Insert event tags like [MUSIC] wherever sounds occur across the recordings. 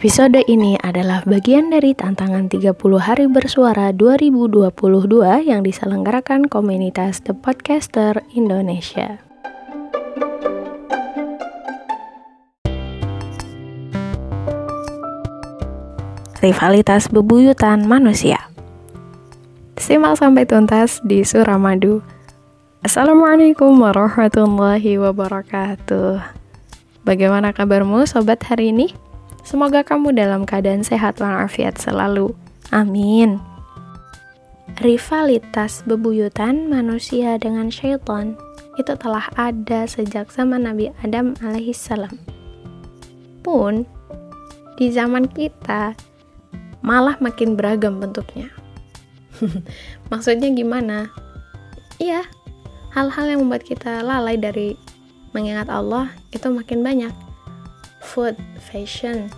Episode ini adalah bagian dari tantangan 30 hari bersuara 2022 yang diselenggarakan komunitas The Podcaster Indonesia. Rivalitas bebuyutan manusia Simak sampai tuntas di Suramadu. Assalamualaikum warahmatullahi wabarakatuh. Bagaimana kabarmu sobat hari ini? Semoga kamu dalam keadaan sehat walafiat selalu. Amin. Rivalitas bebuyutan manusia dengan syaitan itu telah ada sejak zaman Nabi Adam alaihissalam. Pun di zaman kita malah makin beragam bentuknya. [LAUGHS] Maksudnya gimana? Iya, hal-hal yang membuat kita lalai dari mengingat Allah itu makin banyak food, fashion,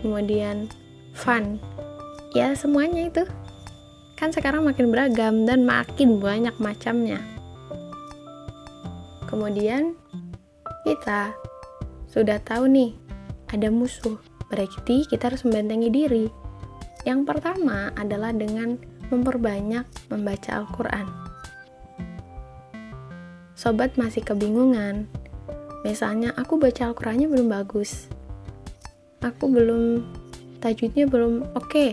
kemudian fun. Ya, semuanya itu. Kan sekarang makin beragam dan makin banyak macamnya. Kemudian kita sudah tahu nih, ada musuh. Berarti kita harus membentengi diri. Yang pertama adalah dengan memperbanyak membaca Al-Quran. Sobat masih kebingungan, Misalnya aku baca Al-Qur'annya belum bagus. Aku belum tajwidnya belum oke. Okay.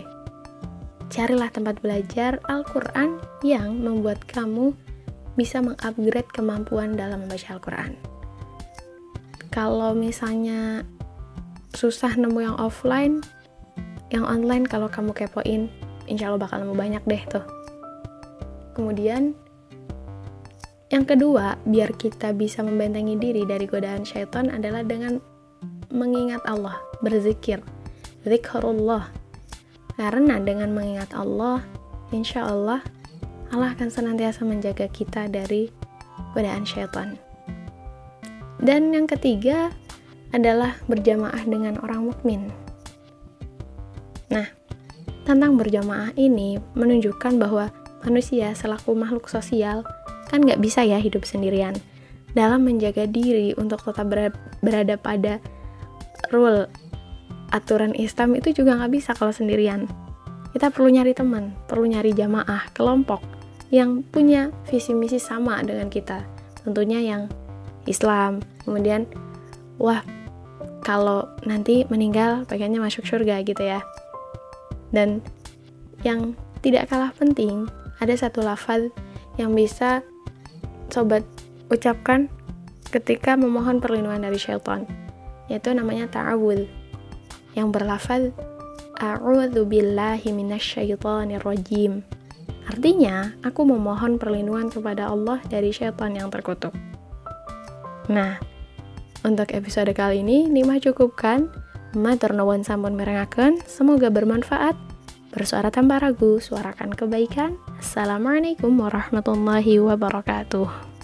Carilah tempat belajar Al-Qur'an yang membuat kamu bisa mengupgrade kemampuan dalam membaca Al-Qur'an. Kalau misalnya susah nemu yang offline, yang online kalau kamu kepoin, insya Allah bakal nemu banyak deh tuh. Kemudian yang kedua, biar kita bisa membentengi diri dari godaan syaitan adalah dengan mengingat Allah, berzikir. Zikrullah. Karena dengan mengingat Allah, insya Allah, Allah akan senantiasa menjaga kita dari godaan syaitan. Dan yang ketiga adalah berjamaah dengan orang mukmin. Nah, tentang berjamaah ini menunjukkan bahwa manusia selaku makhluk sosial kan nggak bisa ya hidup sendirian. Dalam menjaga diri untuk tetap berada pada rule aturan Islam itu juga nggak bisa kalau sendirian. Kita perlu nyari teman perlu nyari jamaah kelompok yang punya visi misi sama dengan kita. Tentunya yang Islam. Kemudian wah kalau nanti meninggal pengennya masuk surga gitu ya. Dan yang tidak kalah penting ada satu lafaz yang bisa sobat ucapkan ketika memohon perlindungan dari syaitan yaitu namanya ta'awud yang berlafaz a'udzu billahi minasyaitonir rajim artinya aku memohon perlindungan kepada Allah dari syaitan yang terkutuk. Nah untuk episode kali ini Nima cukupkan. Matur nuwun sampun mirengaken. Semoga bermanfaat bersuara tanpa ragu suarakan kebaikan Assalamualaikum warahmatullahi wabarakatuh.